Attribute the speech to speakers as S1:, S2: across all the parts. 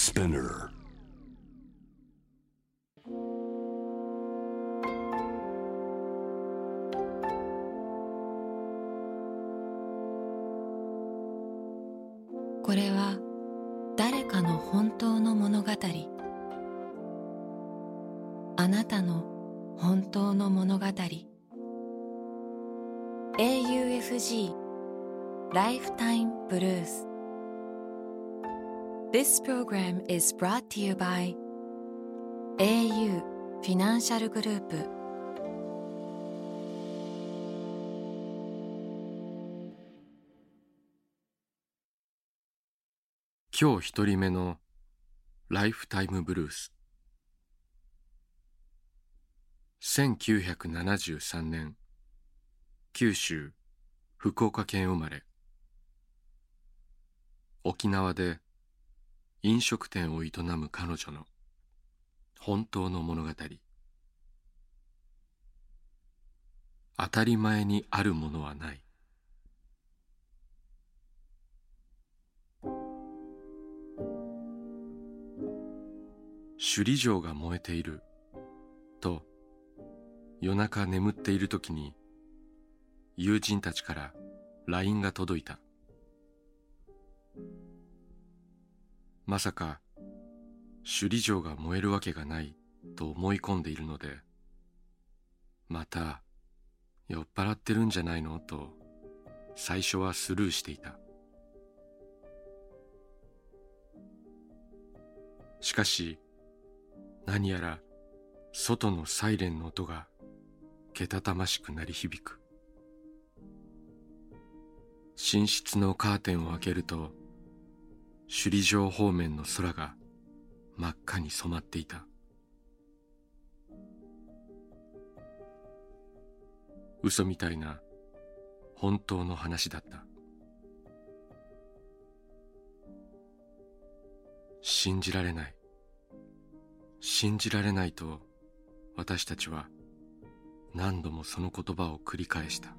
S1: Spinner
S2: This program is brought to you by au フィナンシャルグループ
S3: 今日一人目のライフタイムブルース1973年九州福岡県生まれ沖縄で飲食店を営む彼女の本当の物語。当たり前にあるものはない。首里城が燃えている。と夜中眠っている時に友人たちから LINE が届いた。まさか首里城が燃えるわけがないと思い込んでいるのでまた酔っ払ってるんじゃないの？と最初はスルーしていた。しかし何やら外のサイレンの音がけたたましく鳴り響く。寝室のカーテンを開けると首里城方面の空が真っ赤に染まっていた。嘘みたいな本当の話だった。信じられない。信じられないと私たちは何度もその言葉を繰り返した。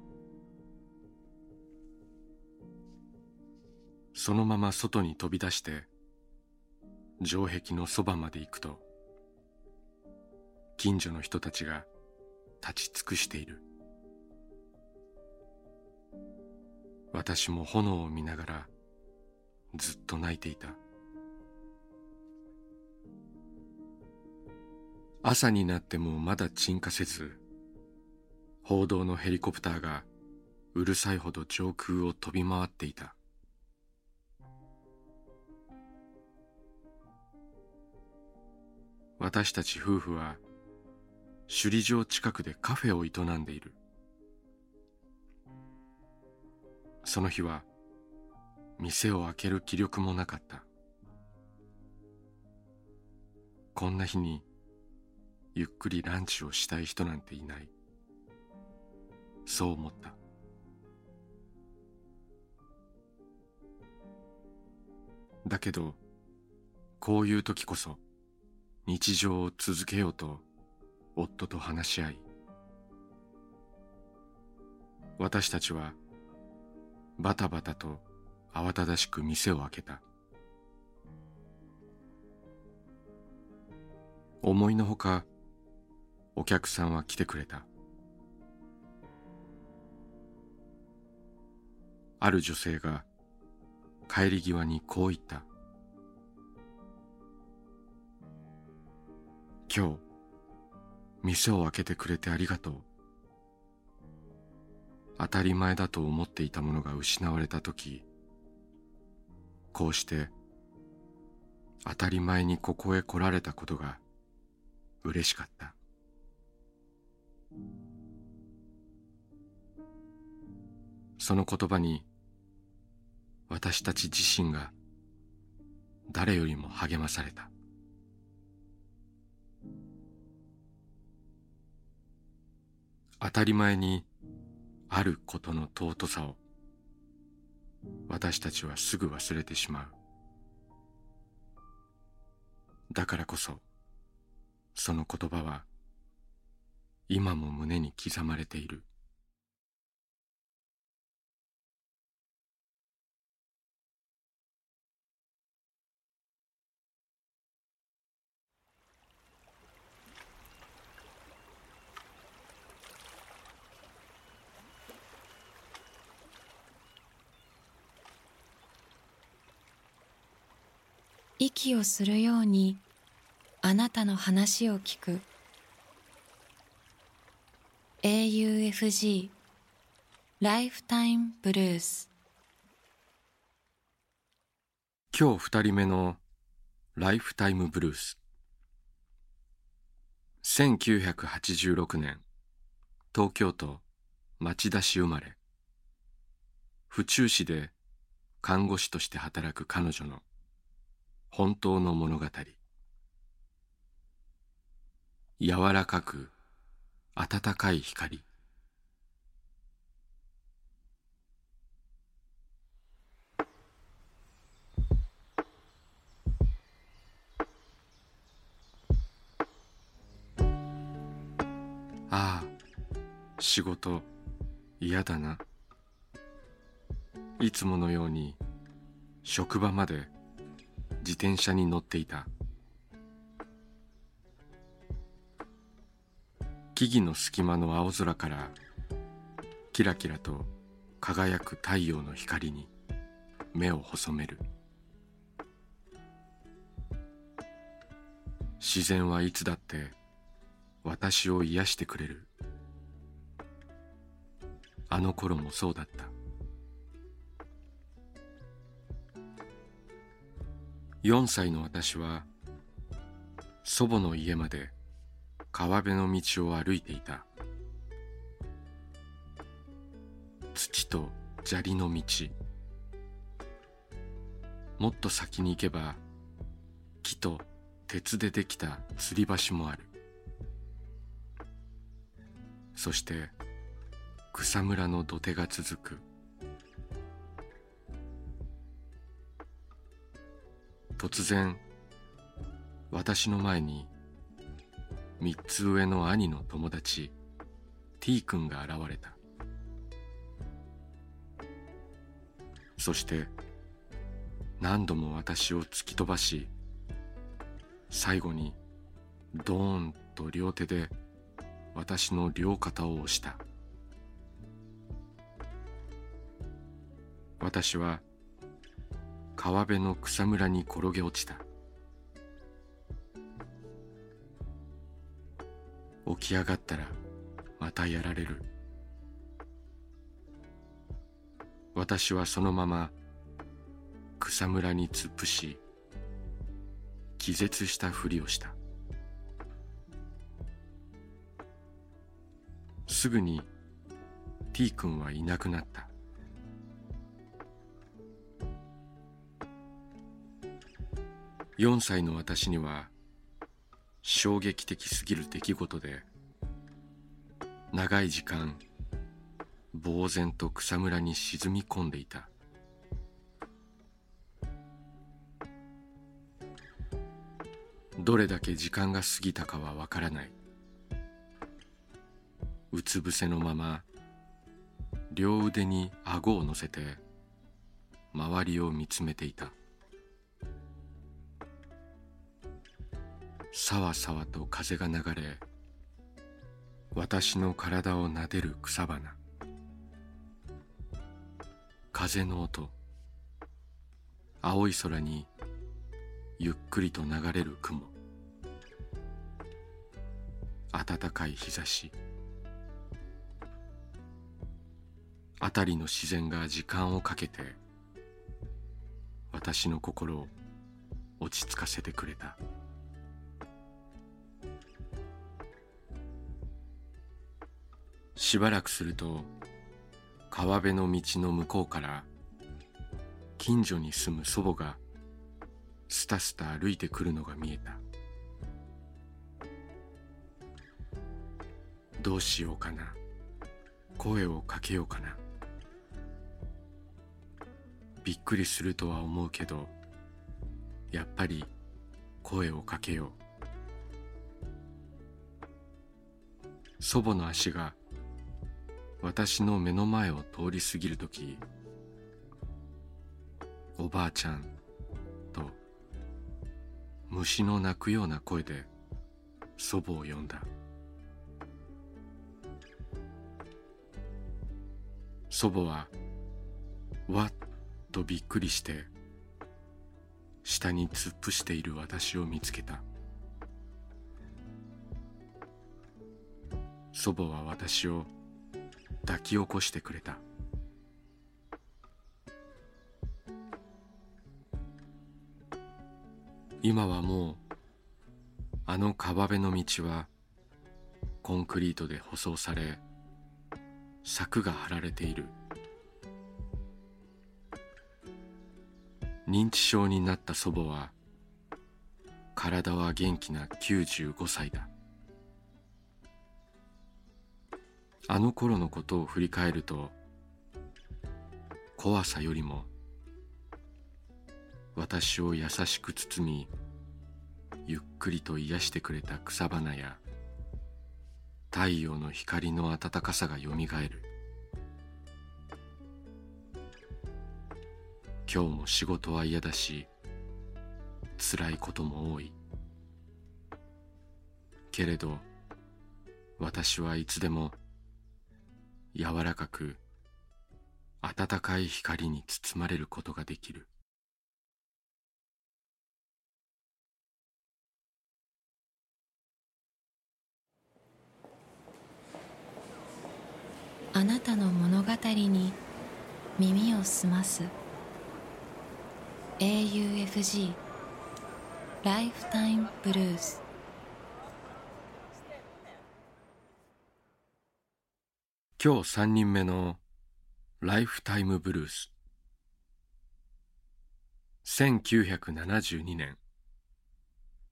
S3: そのまま外に飛び出して城壁のそばまで行くと近所の人たちが立ち尽くしている。私も炎を見ながらずっと泣いていた。朝になってもまだ鎮火せず報道のヘリコプターがうるさいほど上空を飛び回っていた。私たち夫婦は首里城近くでカフェを営んでいる。その日は店を開ける気力もなかった。こんな日にゆっくりランチをしたい人なんていない。そう思った。だけどこういう時こそ日常を続けようと夫と話し合い。私たちはバタバタと慌ただしく店を開けた。思いのほかお客さんは来てくれた。ある女性が帰り際にこう言った。今日店を開けてくれてありがとう。当たり前だと思っていたものが失われた時こうして当たり前にここへ来られたことが嬉しかった。その言葉に私たち自身が誰よりも励まされた。当たり前にあることの尊さを私たちはすぐ忘れてしまう。だからこそその言葉は今も胸に刻まれている。
S2: 息をするようにあなたの話を聞く。AUFG ライフタイムブルース
S3: 今日二人目のライフタイムブルース1986年東京都町田市生まれ。府中市で看護師として働く彼女の本当の物語。柔らかく暖かい光。ああ仕事嫌だな。いつものように職場まで自転車に乗っていた。木々の隙間の青空からキラキラと輝く太陽の光に目を細める。自然はいつだって私を癒してくれる。あの頃もそうだった。4歳の私は祖母の家まで川辺の道を歩いていた。土と砂利の道。もっと先に行けば木と鉄でできた吊り橋もある。そして草むらの土手が続く。突然私の前に三つ上の兄の友達 T 君が現れた。そして何度も私を突き飛ばし最後にドーンと両手で私の両肩を押した。私は川辺の草むらに転げ落ちた。起き上がったらまたやられる。私はそのまま草むらに突っ伏し気絶したふりをした。すぐに T 君はいなくなった。4歳の私には衝撃的すぎる出来事で長い時間呆然と草むらに沈み込んでいた。どれだけ時間が過ぎたかはわからない。うつ伏せのまま両腕に顎を乗せて周りを見つめていた。さわさわと風が流れ私の体を撫でる草花。風の音青い空にゆっくりと流れる雲。暖かい日差し。辺りの自然が時間をかけて私の心を落ち着かせてくれた。しばらくすると川辺の道の向こうから近所に住む祖母がスタスタ歩いてくるのが見えた。どうしようかな。声をかけようかな。びっくりするとは思うけどやっぱり声をかけよう。祖母の足が私の目の前を通り過ぎるときおばあちゃんと虫の鳴くような声で祖母を呼んだ。祖母はわっとびっくりして下に突っ伏している私を見つけた。祖母は私を抱き起こしてくれた。今はもうあの川辺の道はコンクリートで舗装され柵が張られている。認知症になった祖母は体は元気な95歳だ。あの頃のことを振り返ると怖さよりも私を優しく包みゆっくりと癒してくれた草花や太陽の光の暖かさがよみがえる。今日も仕事は嫌だし辛いことも多い。けれど私はいつでも柔らかく暖かい光に包まれることができる。
S2: あなたの物語に耳を澄ます。AUFG ライフタイムブルース
S3: 今日3人目のライフタイムブルース。1972年。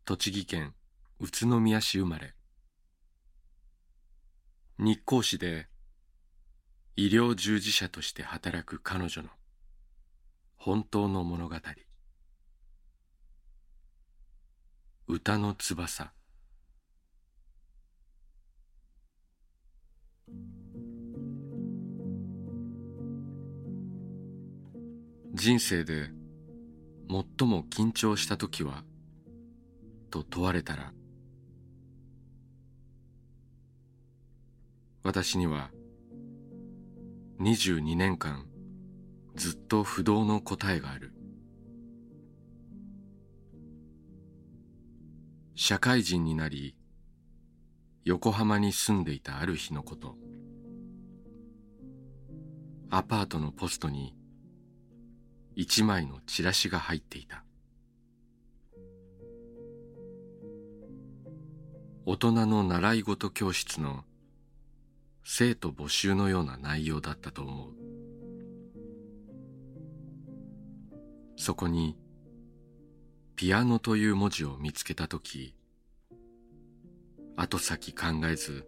S3: 栃木県宇都宮市生まれ。日光市で医療従事者として働く彼女の本当の物語。歌の翼。人生で最も緊張した時はと問われたら私には22年間ずっと不動の答えがある。社会人になり横浜に住んでいたある日のこと。アパートのポストに一枚のチラシが入っていた。大人の習い事教室の生徒募集のような内容だったと思う。そこにピアノという文字を見つけたとき後先考えず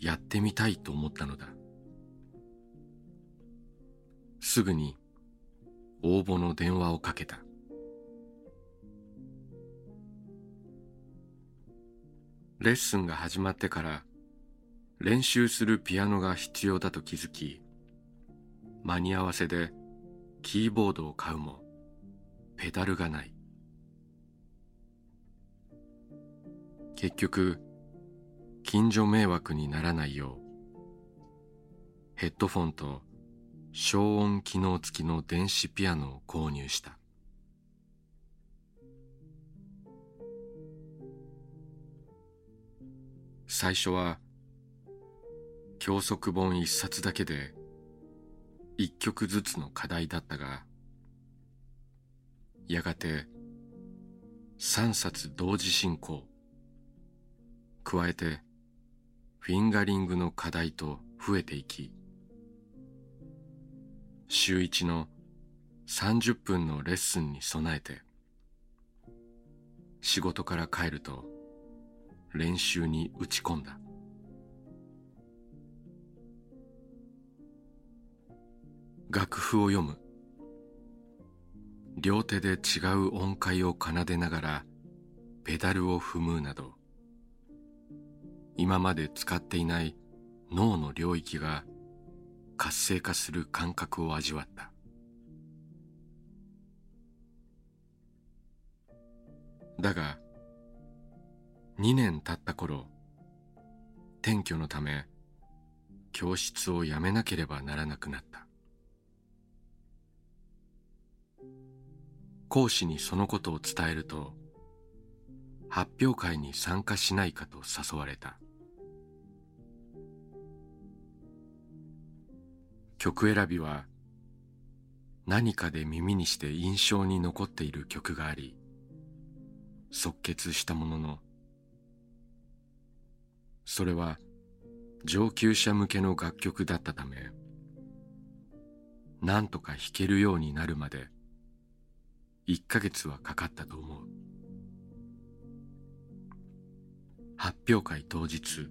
S3: やってみたいと思ったのだ。すぐに応募の電話をかけた。レッスンが始まってから練習するピアノが必要だと気づき間に合わせでキーボードを買うもペダルがない。結局近所迷惑にならないようヘッドフォンと消音機能付きの電子ピアノを購入した。最初は教則本一冊だけで一曲ずつの課題だったがやがて三冊同時進行。加えてフィンガリングの課題と増えていき週一の30分のレッスンに備えて仕事から帰ると練習に打ち込んだ。楽譜を読む。両手で違う音階を奏でながらペダルを踏むなど今まで使っていない脳の領域が活性化する感覚を味わった。だが2年経った頃転居のため教室を辞めなければならなくなった。講師にそのことを伝えると発表会に参加しないかと誘われた。曲選びは何かで耳にして印象に残っている曲があり即決したもののそれは上級者向けの楽曲だったため何とか弾けるようになるまで1ヶ月はかかったと思う。発表会当日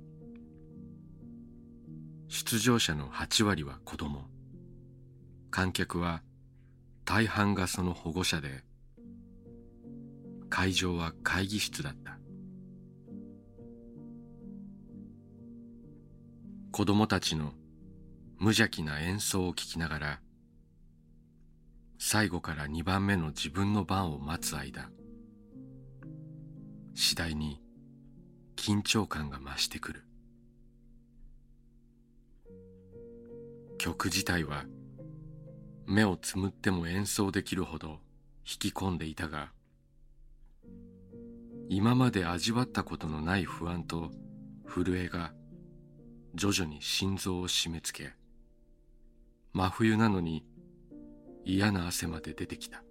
S3: 出場者の8割は子供。観客は大半がその保護者で会場は会議室だった。子供たちの無邪気な演奏を聴きながら最後から2番目の自分の番を待つ間次第に緊張感が増してくる。曲自体は目をつむっても演奏できるほど引き込んでいたが今まで味わったことのない不安と震えが徐々に心臓を締め付け真冬なのに嫌な汗まで出てきた。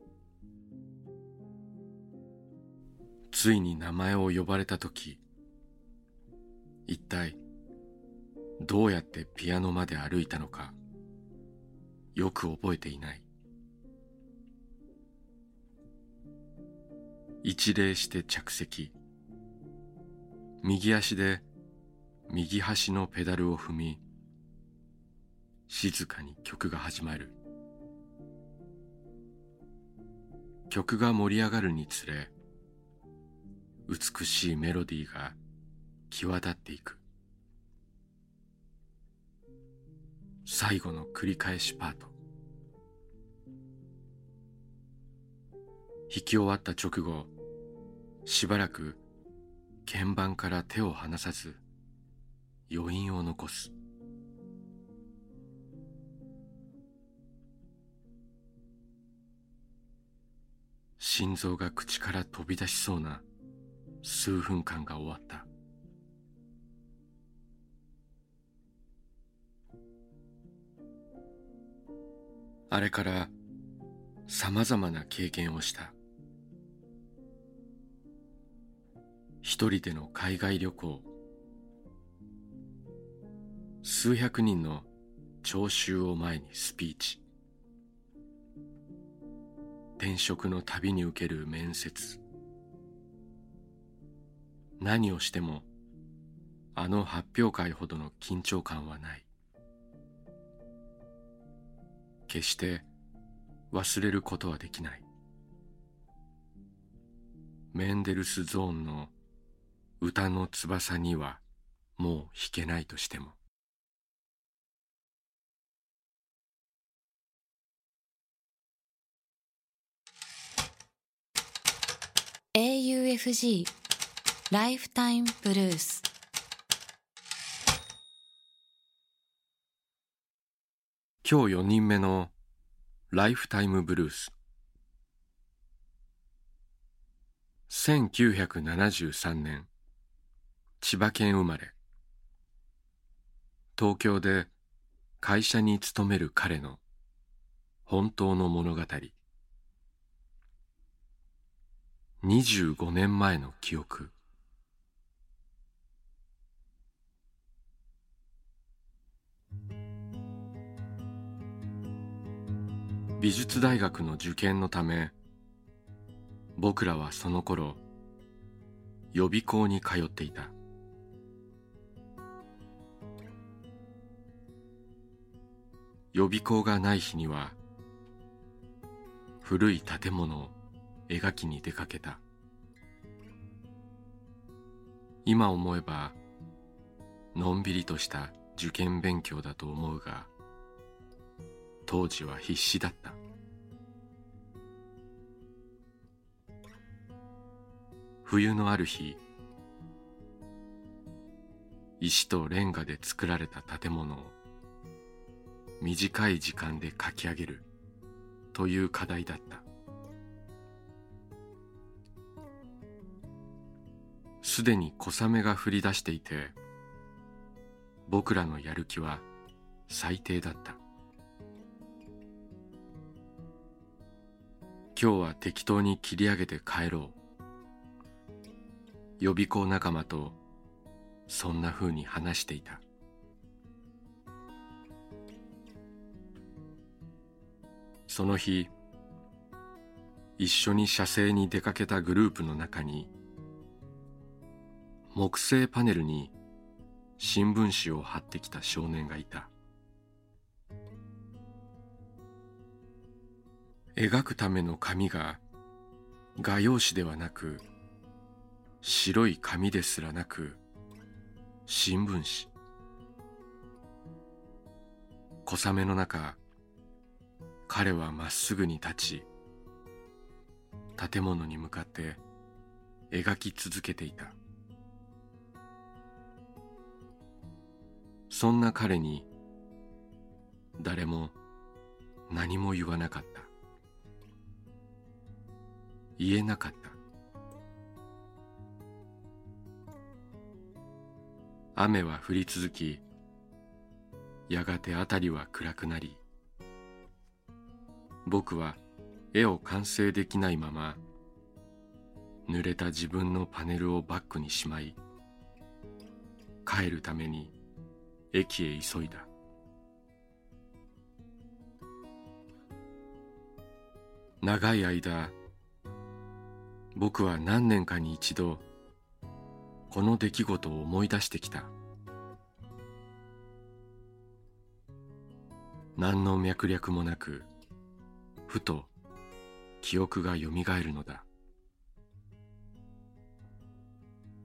S3: ついに名前を呼ばれた時一体どうやってピアノまで歩いたのか。よく覚えていない。一礼して着席。右足で右端のペダルを踏み静かに曲が始まる。曲が盛り上がるにつれ美しいメロディーが際立っていく。最後の繰り返しパート。き終わった直後しばらく鍵盤から手を離さず余韻を残す。心臓が口から飛び出しそうな数分間が終わった。あれからさまざまな経験をした。一人での海外旅行。数百人の聴衆を前にスピーチ。転職の旅に受ける面接。何をしてもあの発表会ほどの緊張感はない。決して忘れることはできない。メンデルスゾーンの歌の翼にはもう弾けないとしても。
S2: AUFG ライフタイムブルース
S3: 今日4人目のライフタイムブルース1973年千葉県生まれ。東京で会社に勤める彼の本当の物語。25年前の記憶。美術大学の受験のため僕らはその頃予備校に通っていた。予備校がない日には古い建物を描きに出かけた。今思えばのんびりとした受験勉強だと思うが当時は必死だった。冬のある日石とレンガで作られた建物を短い時間で書き上げる。という課題だった。すでに小雨が降り出していて僕らのやる気は最低だった。今日は適当に切り上げて帰ろう。予備校仲間とそんなふうに話していた。その日一緒に写生に出かけたグループの中に木製パネルに新聞紙を貼ってきた少年がいた。描くための紙が画用紙ではなく白い紙ですらなく新聞紙。小雨の中彼はまっすぐに立ち建物に向かって描き続けていた。そんな彼に誰も何も言わなかった。言えなかった。雨は降り続きやがて辺りは暗くなり僕は絵を完成できないまま濡れた自分のパネルをバッグにしまい帰るために駅へ急いだ。長い間僕は何年かに一度この出来事を思い出してきた。何の脈略もなくふと記憶がよみがえるのだ。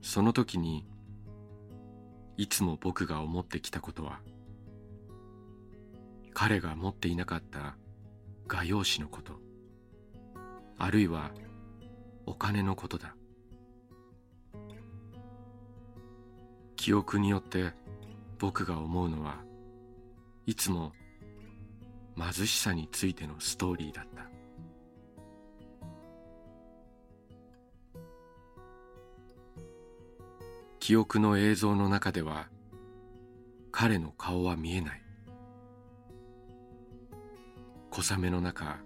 S3: その時にいつも僕が思ってきたことは彼が持っていなかった画用紙のことあるいはお金のことだ。記憶によって僕が思うのはいつも貧しさについてのストーリーだった。記憶の映像の中では彼の顔は見えない。小雨の中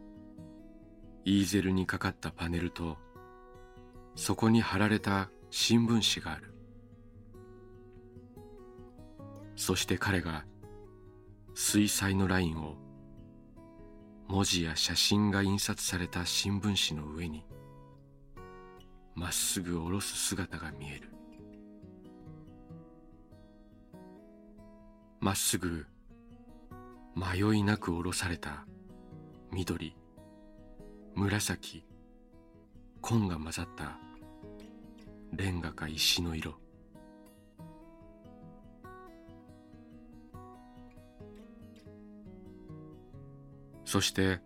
S3: イーゼルにかかったパネルとそこに貼られた新聞紙がある。そして彼が水彩のラインを文字や写真が印刷された新聞紙の上にまっすぐ下ろす姿が見える。まっすぐ迷いなく下ろされた緑紫紺が混ざったレンガか石の色。そして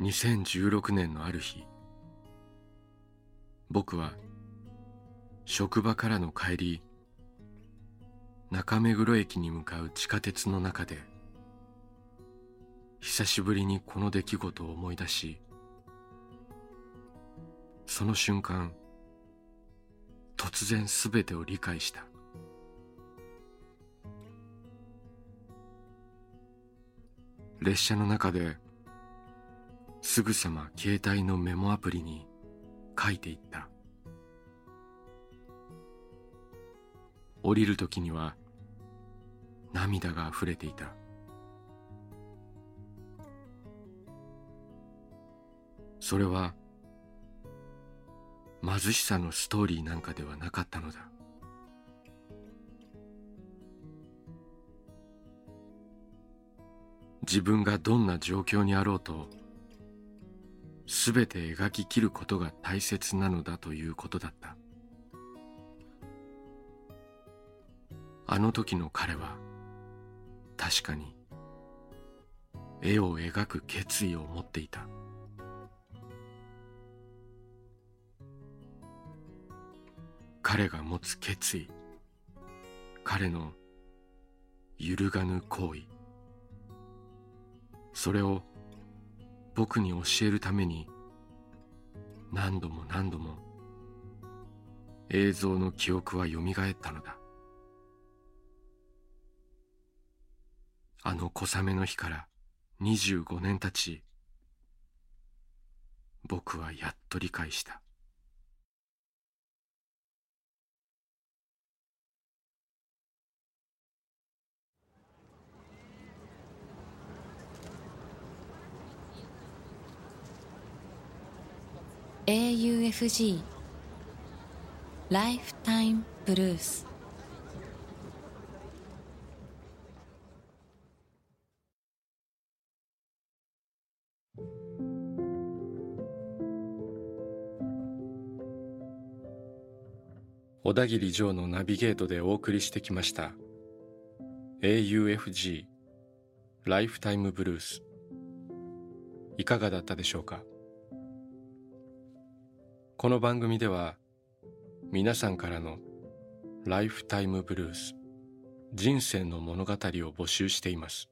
S3: 2016年のある日僕は職場からの帰り中目黒駅に向かう地下鉄の中で久しぶりにこの出来事を思い出しその瞬間突然すべてを理解した。列車の中ですぐさま携帯のメモアプリに書いていった。降りる時には涙が溢れていた。それは貧しさのストーリーなんかではなかったのだ。自分がどんな状況にあろうとすべて描き切ることが大切なのだということだった。あの時の彼は確かに絵を描く決意を持っていた。彼が持つ決意彼の揺るがぬ行為。それを僕に教えるために何度も何度も映像の記憶は蘇ったのだ。あの小雨の日から25年たち僕はやっと理解した「
S2: AUFG ライフタイムブルース」
S3: 小田切城のナビゲートでお送りしてきました。AUFG ライフタイムブルースいかがだったでしょうか？この番組では皆さんからのライフタイムブルース人生の物語を募集しています。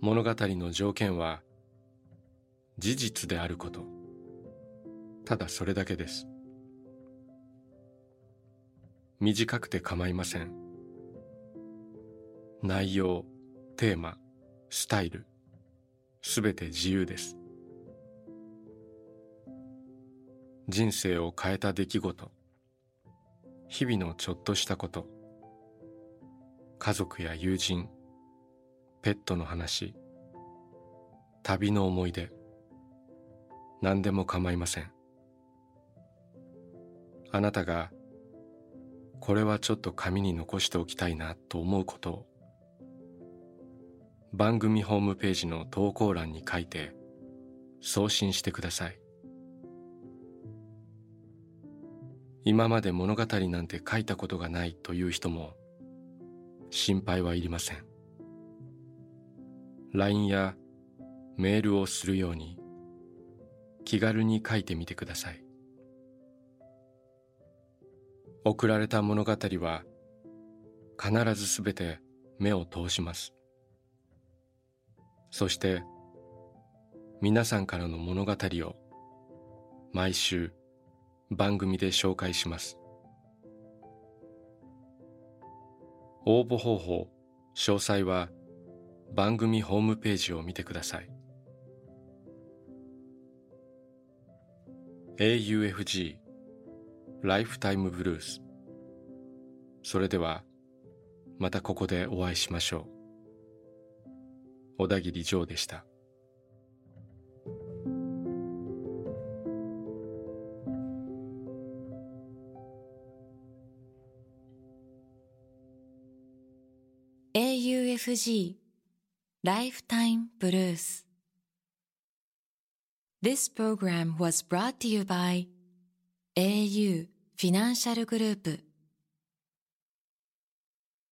S3: 物語の条件は事実であること。ただそれだけです。短くて構いません。内容テーマスタイル。すべて自由です。人生を変えた出来事。日々のちょっとしたこと。家族や友人。ペットの話。旅の思い出。何でも構いません。あなたがこれはちょっと紙に残しておきたいなと思うことを番組ホームページの投稿欄に書いて送信してください。今まで物語なんて書いたことがないという人も心配はいりません。LINE やメールをするように気軽に書いてみてください。送られた物語は必ずすべて目を通します。そして皆さんからの物語を毎週番組で紹介します。応募方法詳細は番組ホームページを見てください。AUFG ライフタイムブルースそれではまたここでお会いしましょう。小田切ジョーでした「
S2: UFG ライフタイムブルース」This program was brought to you by au フィ